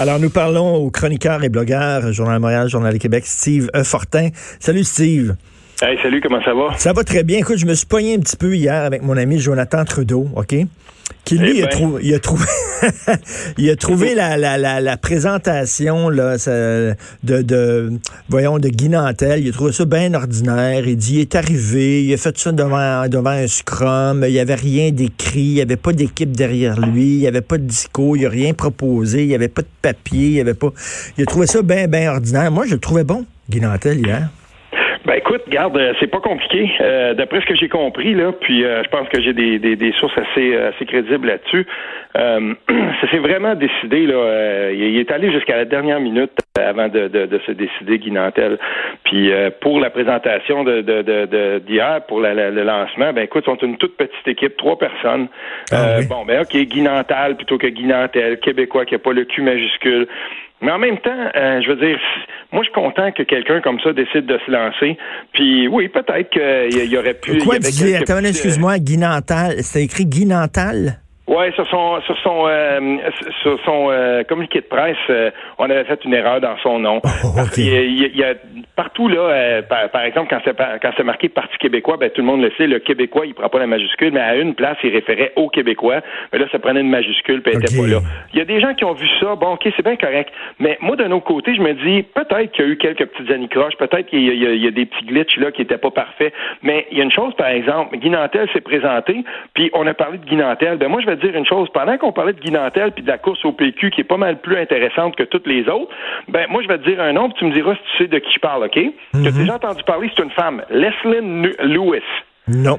Alors, nous parlons au chroniqueur et blogueur, Journal de Montréal, Journal de Québec, Steve E. Fortin. Salut, Steve. Hey, salut, comment ça va? Ça va très bien. Écoute, je me suis pogné un petit peu hier avec mon ami Jonathan Trudeau, OK? Qui, lui, Eh a ben. trou- il a trouvé, il a trouvé la, la, la, la présentation là, ça- de, de, voyons, de Guy Nantel. Il a trouvé ça bien ordinaire. Il dit, il est arrivé, il a fait ça devant, devant un scrum. Il n'y avait rien d'écrit. Il n'y avait pas d'équipe derrière lui. Il n'y avait pas de discours. Il n'a rien proposé. Il n'y avait pas de papier. Il y avait pas, il a trouvé ça bien, bien ordinaire. Moi, je le trouvais bon, Guy Nantel, hier. Ben écoute, garde, euh, c'est pas compliqué. Euh, D'après ce que j'ai compris, là, puis euh, je pense que j'ai des, des, des sources assez, euh, assez crédibles là-dessus. Euh, ça s'est vraiment décidé, là. euh, il est allé jusqu'à la dernière minute avant de, de, de se décider, Guy Nantel. Puis euh, pour la présentation de de- de- de- d'hier, pour la- la- le lancement, ben écoute, ils sont une toute petite équipe, trois personnes. Ah Euh, oui. Bon, ben ok, Guy Nantel plutôt que Guy Nantel, Québécois qui a pas le Q majuscule. Mais en même temps, euh, je veux dire, moi, je suis content que quelqu'un comme ça décide de se lancer. Puis oui, peut-être qu'il y aurait pu. y Quoi avait tu dis? quelques Attends, petits, euh, excuse-moi, Guy Nantal. C'était écrit Guy Nantal? Ouais, sur son sur son euh, sur son euh, communiqué de presse, euh, on avait fait une erreur dans son nom. Oh, ok. il, y a, il y a- il y a partout là, euh, par, par exemple quand c'est quand c'est marqué Parti québécois, ben tout le monde le sait, le québécois il prend pas la majuscule, mais à une place il référait au québécois, mais là ça prenait une majuscule puis elle était pas là. Il y a des gens qui ont vu ça, bon ok c'est bien correct, mais moi d'un autre côté je me dis peut-être qu'il y a eu quelques petites anicroches, peut-être qu'il y, a- il y a- il y a des petits glitches là qui étaient pas parfaits, mais il y a une chose par exemple, Guy Nantel s'est présenté, puis on a parlé de Guy Nantel, ben moi je vais dire une chose, pendant qu'on parlait de Guy Nantel puis de la course au PQ qui est pas mal plus intéressante que toutes les autres, ben moi je vais te dire un nom, puis tu me diras si tu sais de qui je parle, ok? Tu as déjà entendu parler, c'est une femme, Leslyn Nu- Lewis. Non.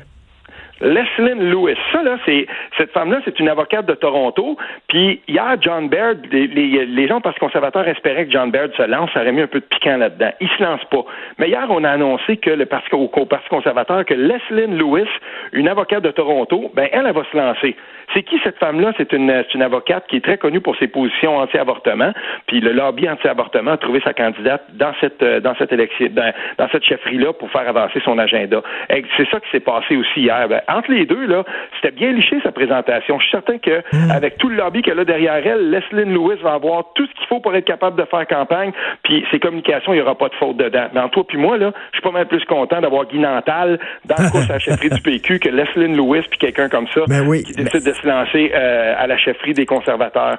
Leslyn Lewis. Ça, là, c'est, cette femme-là, c'est une avocate de Toronto. Puis, hier, John Baird, les, les, les gens, parce que conservateurs espéraient que John Baird se lance, ça aurait mis un peu de piquant là-dedans. Il se lance pas. Mais hier, on a annoncé que le Parti, au, au Parti conservateur, que Leslyn Lewis, une avocate de Toronto, ben, elle, elle va se lancer. C'est qui cette femme-là? C'est une, c'est une avocate qui est très connue pour ses positions anti-avortement. Puis le lobby anti-avortement a trouvé sa candidate dans cette, euh, dans cette élection, dans, dans cette chefferie-là pour faire avancer son agenda. C'est ça qui s'est passé aussi hier. Ben, entre les deux, là, c'était bien liché sa présentation. Je suis certain que avec tout le lobby qu'elle a derrière elle, Leslyn Lewis va avoir tout ce qu'il faut pour être capable de faire campagne. Puis ses communications, il n'y aura pas de faute dedans. Mais en toi puis moi, là, je suis pas mal plus content d'avoir Guy Nantal dans le course à la chefferie du PQ que Leslyn Lewis puis quelqu'un comme ça Ben oui, qui décide de se euh, à la chefferie des conservateurs.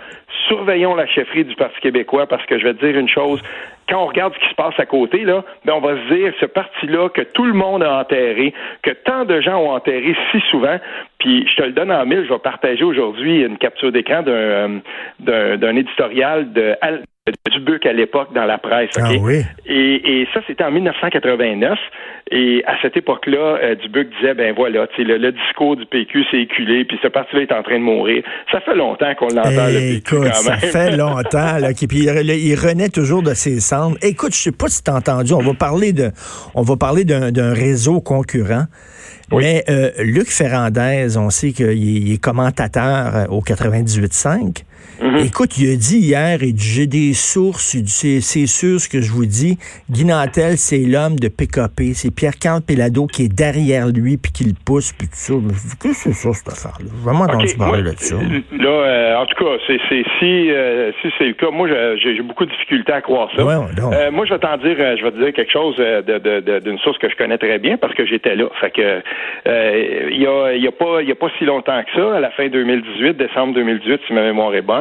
Surveillons la chefferie du Parti québécois parce que je vais te dire une chose. Quand on regarde ce qui se passe à côté, là, ben on va se dire ce parti-là que tout le monde a enterré, que tant de gens ont enterré si souvent. Puis je te le donne en mille, je vais partager aujourd'hui une capture d'écran d'un euh, d'un d'un éditorial de Al- de Dubuc à l'époque dans la presse. Ah ok? oui. Et, et ça, c'était en 1989. Et à cette époque-là, euh, Dubuc disait, ben voilà, tu le, le discours du PQ s'est éculé, puis ce parti-là est en train de mourir. Ça fait longtemps qu'on l'entend, le PQ, écoute, quand ça fait longtemps là, puis il, re- il renaît toujours de ses cendres. Écoute, je sais pas si t'as entendu, on va parler de, on va parler d'un réseau concurrent. Oui. Mais euh, Luc Ferrandez, on sait qu'il est, il est commentateur euh, au 98.5. Mm-hmm. Écoute, il a dit hier, dit, j'ai des sources, c'est sûr ce que je vous dis. Guy Nantel, c'est l'homme de PKP. C'est Pierre-Carl Pellado qui est derrière lui, puis qui le pousse, puis tout ça. Qu'est-ce que c'est ça, cette affaire-là? J'ai vraiment entendu Ok, parler de ça? Là, euh, en tout cas, c'est, c'est, si, euh, si c'est le cas, moi, j'ai, beaucoup de difficultés à croire ça. Ouais. Euh, moi, je vais t'en dire, je vais te dire quelque chose d'une source que je connais très bien parce que j'étais là. Fait que, il y a, il y a pas, il y a pas si longtemps que ça, à la fin 2018, décembre 2018, si ma mémoire est bonne,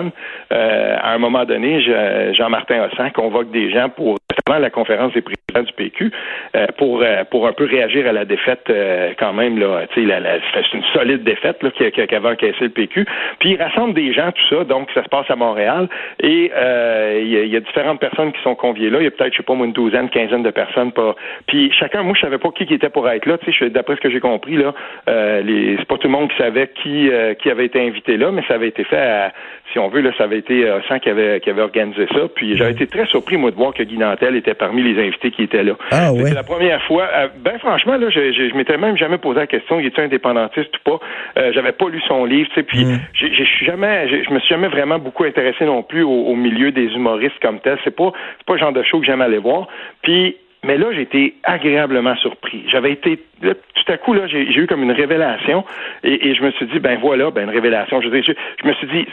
euh, à un moment donné, je- Jean-Martin Hossan convoque des gens pour justement la conférence des présidents du PQ euh, pour euh, pour un peu réagir à la défaite euh, quand même c'est une solide défaite qu'avait encaissé le PQ puis il rassemble des gens tout ça donc ça se passe à Montréal. Et il y, a différentes personnes qui sont conviées là. Il y a peut-être je sais pas moi une douzaine quinzaine de personnes pas. Puis chacun moi je savais pas qui, qui était pour être là d'après ce que j'ai compris là les c'est pas tout le monde qui savait qui qui avait été invité là mais ça avait été fait à, si on veut là ça avait été sans qui avait avait organisé ça. Puis j'avais été très surpris moi de voir que Guy Nantel était parmi les invités qui étaient là ah, c'est la première fois. Euh, ben franchement, là, je, je, m'étais même jamais posé la question, il était indépendantiste ou pas? Euh, j'avais pas lu son livre, tu sais, puis mm. je suis jamais, je me suis jamais vraiment beaucoup intéressé non plus au, milieu des humoristes comme tel. C'est pas, c'est pas le genre de show que j'aime aller voir. Puis mais là, j'ai été agréablement surpris. J'avais été tout à coup, là, j'ai eu comme une révélation et, je me suis dit, ben voilà, ben une révélation. Je, je, me suis dit,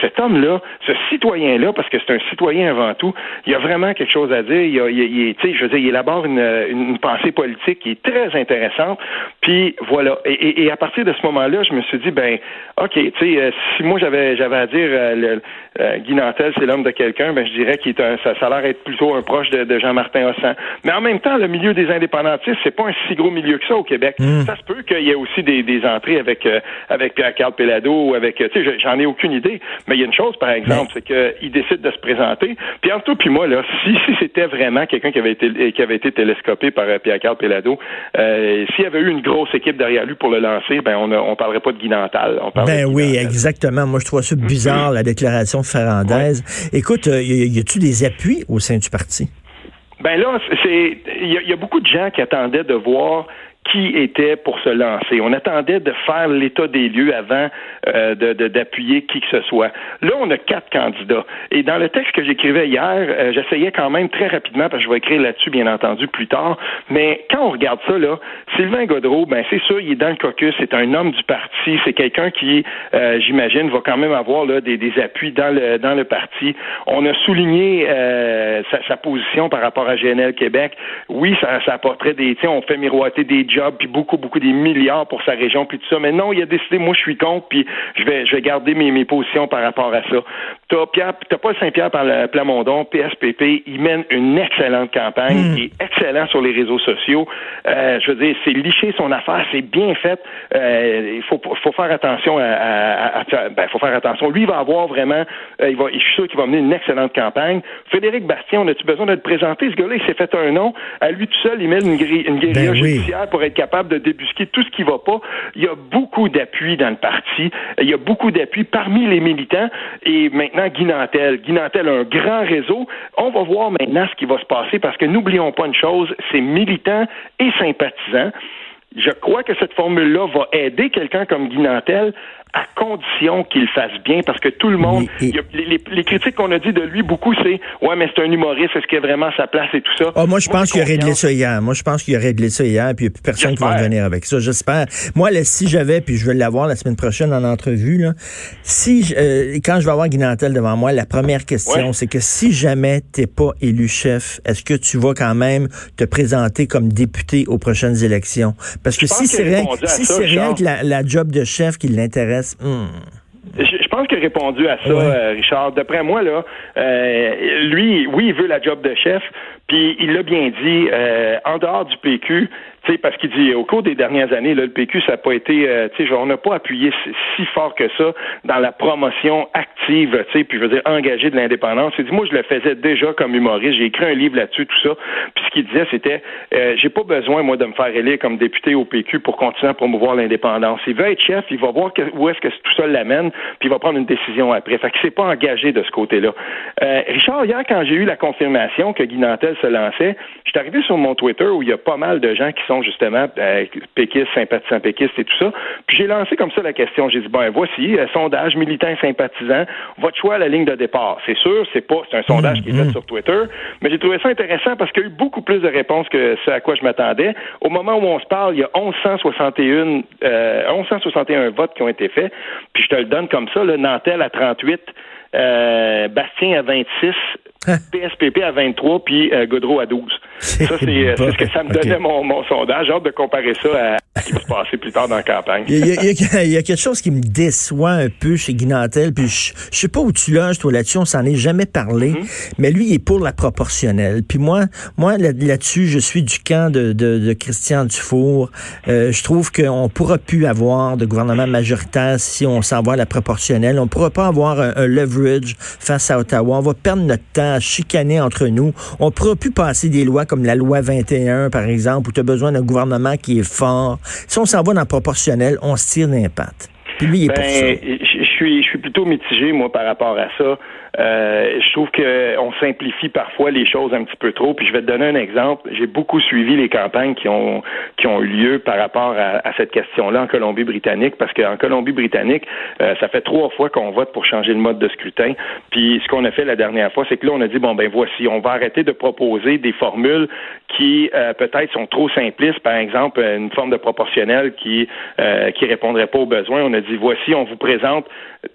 cet homme-là, ce citoyen-là, parce que c'est un citoyen avant tout, il a vraiment quelque chose à dire. Il, a, je veux dire, il élabore une, une, pensée politique qui est très intéressante. Puis voilà. Et, à partir de ce moment-là, je me suis dit, ben, ok, tu sais, euh, si moi j'avais j'avais à dire, euh, euh, Guy Nantel, c'est l'homme de quelqu'un, ben je dirais qu'il ça a l'air être plutôt un proche de, de Jean-Martin Hossan. Mais en même temps, le milieu des indépendantistes, c'est pas un si gros milieu que ça au Québec. Hmm. Ça se peut qu'il y ait aussi des, des entrées avec euh, avec Pierre-Carl Pelado ou avec, tu sais, j'en ai aucune idée. Mais il y a une chose, par exemple, c'est qu'il décide de se présenter. Puis entre toi puis moi, là, si, si c'était vraiment quelqu'un qui avait été qui avait été télescopé par euh, Pierre-Carl Pelado, euh, s'il y avait eu une grosse équipe derrière lui pour le lancer, ben on on parlerait pas de Guy Nantal. ben oui, exactement. Moi, je trouve ça bizarre la déclaration de Ferrandez. Écoute, y, y a-tu des appuis au sein du parti? Ben là, c'est il y, a beaucoup de gens qui attendaient de voir qui était pour se lancer. On attendait de faire l'état des lieux avant euh, d'appuyer qui que ce soit. Là, on a quatre candidats. Et dans le texte que j'écrivais hier, euh, j'essayais quand même très rapidement, parce que je vais écrire là-dessus, bien entendu, plus tard. Mais quand on regarde ça, là, Sylvain Godreau, ben c'est sûr, il est dans le caucus, c'est un homme du parti, c'est quelqu'un qui, euh, j'imagine, va quand même avoir là, des, des, appuis dans le, dans le parti. On a souligné euh, sa, sa, position par rapport à GNL Québec. Oui, ça, ça apporterait des... On fait miroiter des job, puis beaucoup, beaucoup des milliards pour sa région, puis tout ça. Mais non, il a décidé, moi, je suis contre, puis je vais, je vais garder mes, mes positions par rapport à ça. T'as Pierre, t'as pas Saint-Pierre par le Plamondon, PSPP, il mène une excellente campagne, hmm. il est excellent sur les réseaux sociaux. Euh, je veux dire, c'est liché son affaire, c'est bien fait. Euh, il faut, faut faire attention à, à, ben, faut faire attention. Lui, il va avoir vraiment, euh, il va, je suis sûr qu'il va mener une excellente campagne. Frédéric Bastien, on a-tu besoin de le présenter? Ce gars-là, il s'est fait un nom. À lui tout seul, il mène une, une guérilla ben judiciaire être capable de débusquer tout ce qui va pas. Il y a beaucoup d'appui dans le parti. Il y a beaucoup d'appui parmi les militants. Et maintenant. Guy Nantel a un grand réseau. On va voir maintenant ce qui va se passer parce que n'oublions pas une chose, c'est militants et sympathisants. Je crois que cette formule-là va aider quelqu'un comme Guy Nantel à condition qu'il fasse bien, parce que tout le monde, les, critiques qu'on a dit de lui beaucoup, c'est ouais, mais c'est un humoriste, est-ce qu'il a vraiment sa place et tout ça? Oh, moi, je pense qu'il a réglé ça hier. Moi, je pense qu'il a réglé ça hier, puis il n'y a plus personne qui va revenir avec ça. J'espère. Moi, là, si j'avais, puis je vais l'avoir la semaine prochaine en entrevue, là, si euh, quand je vais avoir Guinantel devant moi, la première question, c'est que si jamais t'es pas élu chef, est-ce que tu vas quand même te présenter comme député aux prochaines élections? Parce que si c'est rien, si c'est rien que la, la job de chef qui l'intéresse, Hmm. Je, pense qu'il a répondu à ça, euh, Richard. D'après moi, là, euh, lui, oui, il veut la job de chef, puis il l'a bien dit, euh, en dehors du PQ, sais, parce qu'il dit au cours des dernières années, là, le PQ, ça n'a pas été, euh, tu sais, on n'a pas appuyé si, fort que ça dans la promotion active, tu puis je veux dire engagée de l'indépendance. Il dit, moi, je le faisais déjà comme humoriste. J'ai écrit un livre là-dessus, tout ça. Puis ce qu'il disait, c'était, euh, j'ai pas besoin moi de me faire élire comme député au PQ pour continuer à promouvoir l'indépendance. Il veut être chef, il va voir où est-ce que tout ça l'amène, puis il va prendre une décision après. Fait que c'est pas engagé de ce côté-là. Euh, Richard, hier, quand j'ai eu la confirmation que Guy Nantel se lançait, je suis arrivé sur mon Twitter où il y a pas mal de gens qui sont justement euh, péquistes, sympathisants péquistes et tout ça. Puis j'ai lancé comme ça la question. J'ai dit ben voici euh, sondage militant sympathisant. Votre choix à la ligne de départ. C'est sûr, c'est pas c'est un sondage qui est fait mm-hmm. sur Twitter, mais j'ai trouvé ça intéressant parce qu'il y a eu beaucoup plus de réponses que ce à quoi je m'attendais. Au moment où on se parle, il y a 1161 euh, 1161 votes qui ont été faits. Puis je te le donne comme ça. Le Nantel à 38. Euh, Bastien à 26, PSPP à 23, puis euh, Godreau à 12. Ça, c'est ce que ça me donnait mon, mon sondage. J'ai hâte de comparer ça à ce qui va se passer plus tard dans la campagne. Il y, a, il y a quelque chose qui me déçoit un peu chez Guinantel, puis je, je sais pas où tu loges, toi, là-dessus, on s'en est jamais parlé, Mm-hmm. mais lui, il est pour la proportionnelle. Puis moi, moi là- là-dessus, je suis du camp de, de, de Christian Dufour. Euh, je trouve qu'on pourra plus avoir de gouvernement majoritaire si on s'en va à la proportionnelle. On pourra pas avoir un, un face à Ottawa. On va perdre notre temps à chicaner entre nous. On pourra plus passer des lois comme la loi 21, par exemple, où tu as besoin d'un gouvernement qui est fort. Si on s'en va dans la proportionnelle, on se tire d'impact. Puis lui, il est pour ça. Ben, je je suis, je suis plutôt mitigé, moi, par rapport à ça. Euh, je trouve qu'on simplifie parfois les choses un petit peu trop. Puis je vais te donner un exemple. J'ai beaucoup suivi les campagnes qui ont qui ont eu lieu par rapport à, à cette question-là en Colombie-Britannique, parce qu'en Colombie-Britannique, euh, ça fait trois fois qu'on vote pour changer le mode de scrutin. Puis ce qu'on a fait la dernière fois, c'est que là, on a dit bon ben voici, on va arrêter de proposer des formules qui euh, peut-être sont trop simplistes. Par exemple, une forme de proportionnel qui euh, qui répondrait pas aux besoins. On a dit voici, on vous présente.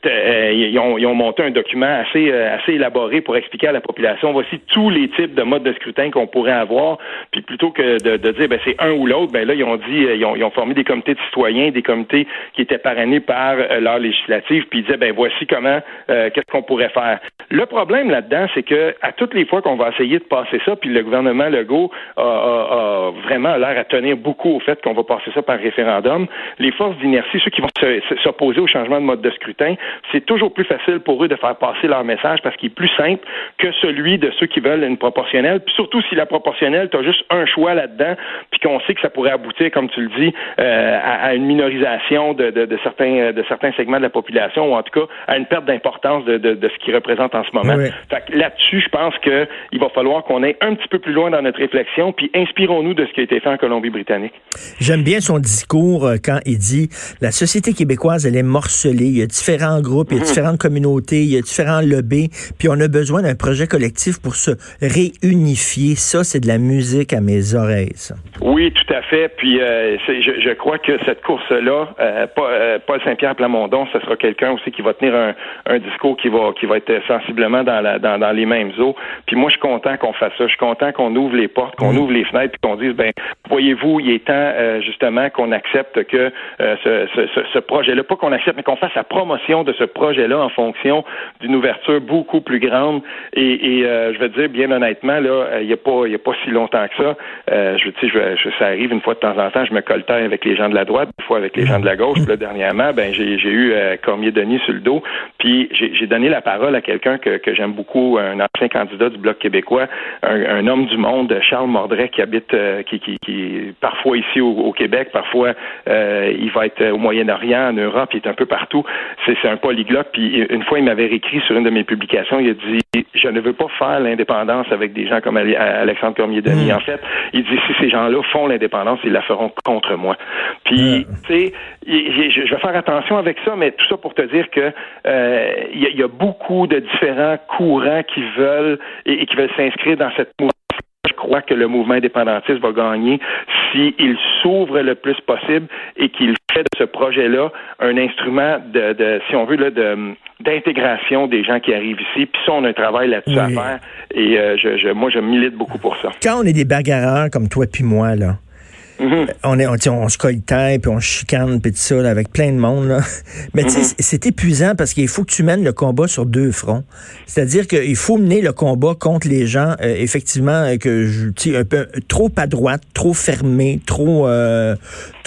euh, ils, ont, ils ont monté un document assez euh, assez élaboré pour expliquer à la population voici tous les types de modes de scrutin qu'on pourrait avoir. Puis plutôt que de, dire ben c'est un ou l'autre, ben là ils ont dit euh, ils ont, formé des comités de citoyens, des comités qui étaient parrainés par euh, leur législative, puis ils disaient ben voici comment qu'est-ce qu'on pourrait faire. Le problème là-dedans, c'est que à toutes les fois qu'on va essayer de passer ça, puis le gouvernement Legault a, a- a vraiment l'air à tenir beaucoup au fait qu'on va passer ça par référendum, les forces d'inertie, ceux qui vont se- se- s'opposer au changement de mode de scrutin, c'est toujours plus facile pour eux de faire passer leur message parce qu'il est plus simple que celui de ceux qui veulent une proportionnelle. Puis surtout si la proportionnelle, tu as juste un choix là-dedans, puis qu'on sait que ça pourrait aboutir, comme tu le dis, euh, à, à une minorisation de, de- de certains de certains segments de la population, ou en tout cas à une perte d'importance de, de- de ce qu'ils représentent en ce moment. Oui. Fait que là-dessus, je pense que il va falloir qu'on aille un petit peu plus loin dans notre réflexion, puis inspirons-nous de ce qui a été fait en Colombie-Britannique. J'aime bien son discours euh, quand il dit la société québécoise, elle est morcelée. Il y a différents groupes, il y a différentes communautés, il y a différents lobbies, puis on a besoin d'un projet collectif pour se réunifier. Ça, c'est de la musique à mes oreilles. ça. Oui, tout à fait. Puis euh, je, je crois que cette course-là, euh, Paul, euh, Paul Saint-Pierre Plamondon, ce sera quelqu'un aussi qui va tenir un, un discours qui va qui va être sensiblement dans, la, dans, dans les mêmes eaux. Puis moi, je suis content qu'on fasse ça. Je suis content qu'on ouvre les portes, qu'on ouvre les fenêtres, puis qu'on dise, ben, voyez-vous, il est temps euh, justement qu'on accepte que ce, ce, ce, ce projet-là, pas qu'on accepte, mais qu'on fasse la promotion de ce projet-là en fonction d'une ouverture beaucoup plus grande. Et, euh, je veux dire, bien honnêtement, là, euh, il n'y a pas il a pas si longtemps que ça. Euh, je, tu sais, ça arrive une fois de temps en temps, je me coltaille avec les gens de la droite, une fois avec les gens de la gauche. Puis là, dernièrement, ben j'ai eu Cormier Denis sur le dos. Puis j'ai donné la parole à quelqu'un que, que j'aime beaucoup, un ancien candidat du Bloc québécois, un, homme du monde, Charles Mordret, qui habite, qui, qui, parfois ici au, Québec, parfois il va être au Moyen-Orient, en Europe, il est un peu partout. C'est c'est un polyglotte. Puis une fois, il m'avait écrit sur une de mes publications, il a dit Je ne veux pas faire l'indépendance avec des gens comme Ale- Alexandre Cormier-Denis. En fait, il dit si ces gens-là font l'indépendance, ils la feront contre moi. Puis, tu sais, je vais faire attention avec ça, mais tout ça pour te dire que euh, il y, a- il y a beaucoup de différents courants qui veulent et, et qui veulent s'inscrire dans cette mouvement. Je crois que le mouvement indépendantiste va gagner s'il s'ouvre le plus possible et qu'il fait de ce projet-là un instrument de, de si on veut, là, de d'intégration des gens qui arrivent ici. Puis ça, on a un travail là-dessus à faire. Et euh, je, je- moi, je milite beaucoup pour ça. Quand on est des bagarreurs comme toi puis moi, là, Mhm. on, est, on, on se colle puis on chicane, puis tout ça, là, avec plein de monde. Là. Mais tu sais, Mm-hmm. c'est épuisant parce qu'il faut que tu mènes le combat sur deux fronts. C'est-à-dire qu'il faut mener le combat contre les gens, euh, effectivement, euh, que je, tu sais, un peu trop à droite, trop fermés, trop, euh,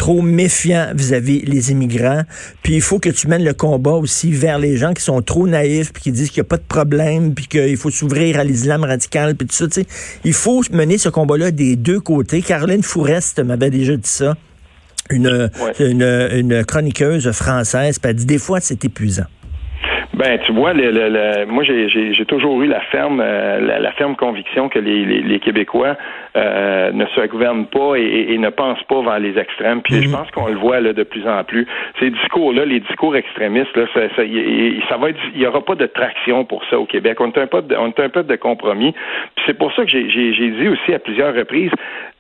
trop méfiants vis-à-vis les immigrants. Puis il faut que tu mènes le combat aussi vers les gens qui sont trop naïfs, puis qui disent qu'il n'y a pas de problème, puis qu'il faut s'ouvrir à l'islam radical, puis tout ça. tu sais. Il faut mener ce combat-là des deux côtés. Caroline Fourest m'avait déjà dit ça. Une, une, une chroniqueuse française, puis elle dit des fois c'est épuisant. Ben, tu vois, le, le- le- moi, j'ai- j'ai j'ai toujours eu la ferme, euh, la, la ferme conviction que les, les, les Québécois euh, ne se gouvernent pas et, et- ne pensent pas vers les extrêmes. Puis je pense qu'on le voit là de plus en plus. Ces discours-là, les discours extrémistes, là, ça, ça, y- ça va être, il y aura pas de traction pour ça au Québec. On est un peuple de, on est un peuple de compromis. Puis c'est pour ça que j'ai j'ai- j'ai dit aussi à plusieurs reprises,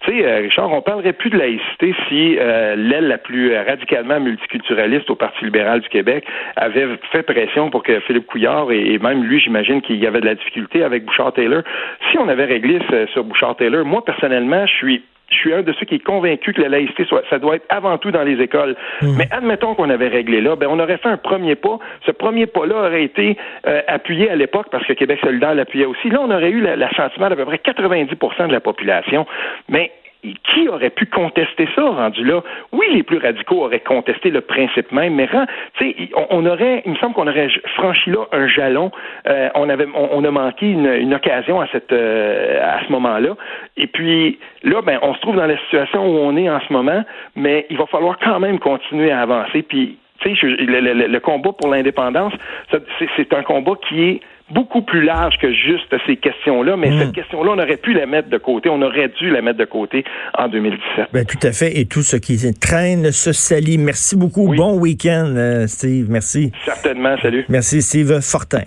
tu sais, euh, Richard, on parlerait plus de laïcité si euh, l'aile la plus radicalement multiculturaliste au Parti libéral du Québec avait fait pression pour que Philippe Couillard et, même lui, j'imagine qu'il y avait de la difficulté avec Bouchard-Taylor. Si on avait réglé sur Bouchard-Taylor, moi, personnellement, je suis je suis un de ceux qui est convaincu que la laïcité, soit, ça doit être avant tout dans les écoles. Hmm. Mais admettons qu'on avait réglé là, ben on aurait fait un premier pas. Ce premier pas-là aurait été euh, appuyé à l'époque parce que Québec solidaire l'appuyait aussi. Là, on aurait eu l'assentiment d'à peu près 90% de la population. Mais qui aurait pu contester ça rendu là? Oui, les plus radicaux auraient contesté le principe même, mais sais, on, aurait, il me semble qu'on aurait franchi là un jalon. Euh, on avait, on, a manqué une, occasion à cette, euh, à ce moment-là. Et puis là, ben, on se trouve dans la situation où on est en ce moment, mais il va falloir quand même continuer à avancer. Puis, tu sais, le, le, le, combat pour l'indépendance, c'est un combat qui est beaucoup plus large que juste ces questions-là, mais cette hmm. question-là, on aurait pu la mettre de côté, on aurait dû la mettre de côté en 2017. Ben, tout à fait, et tout ce qui traîne se salit. Merci beaucoup. Bon week-end, euh, Steve. Merci. Certainement, salut. Merci, Steve Fortin.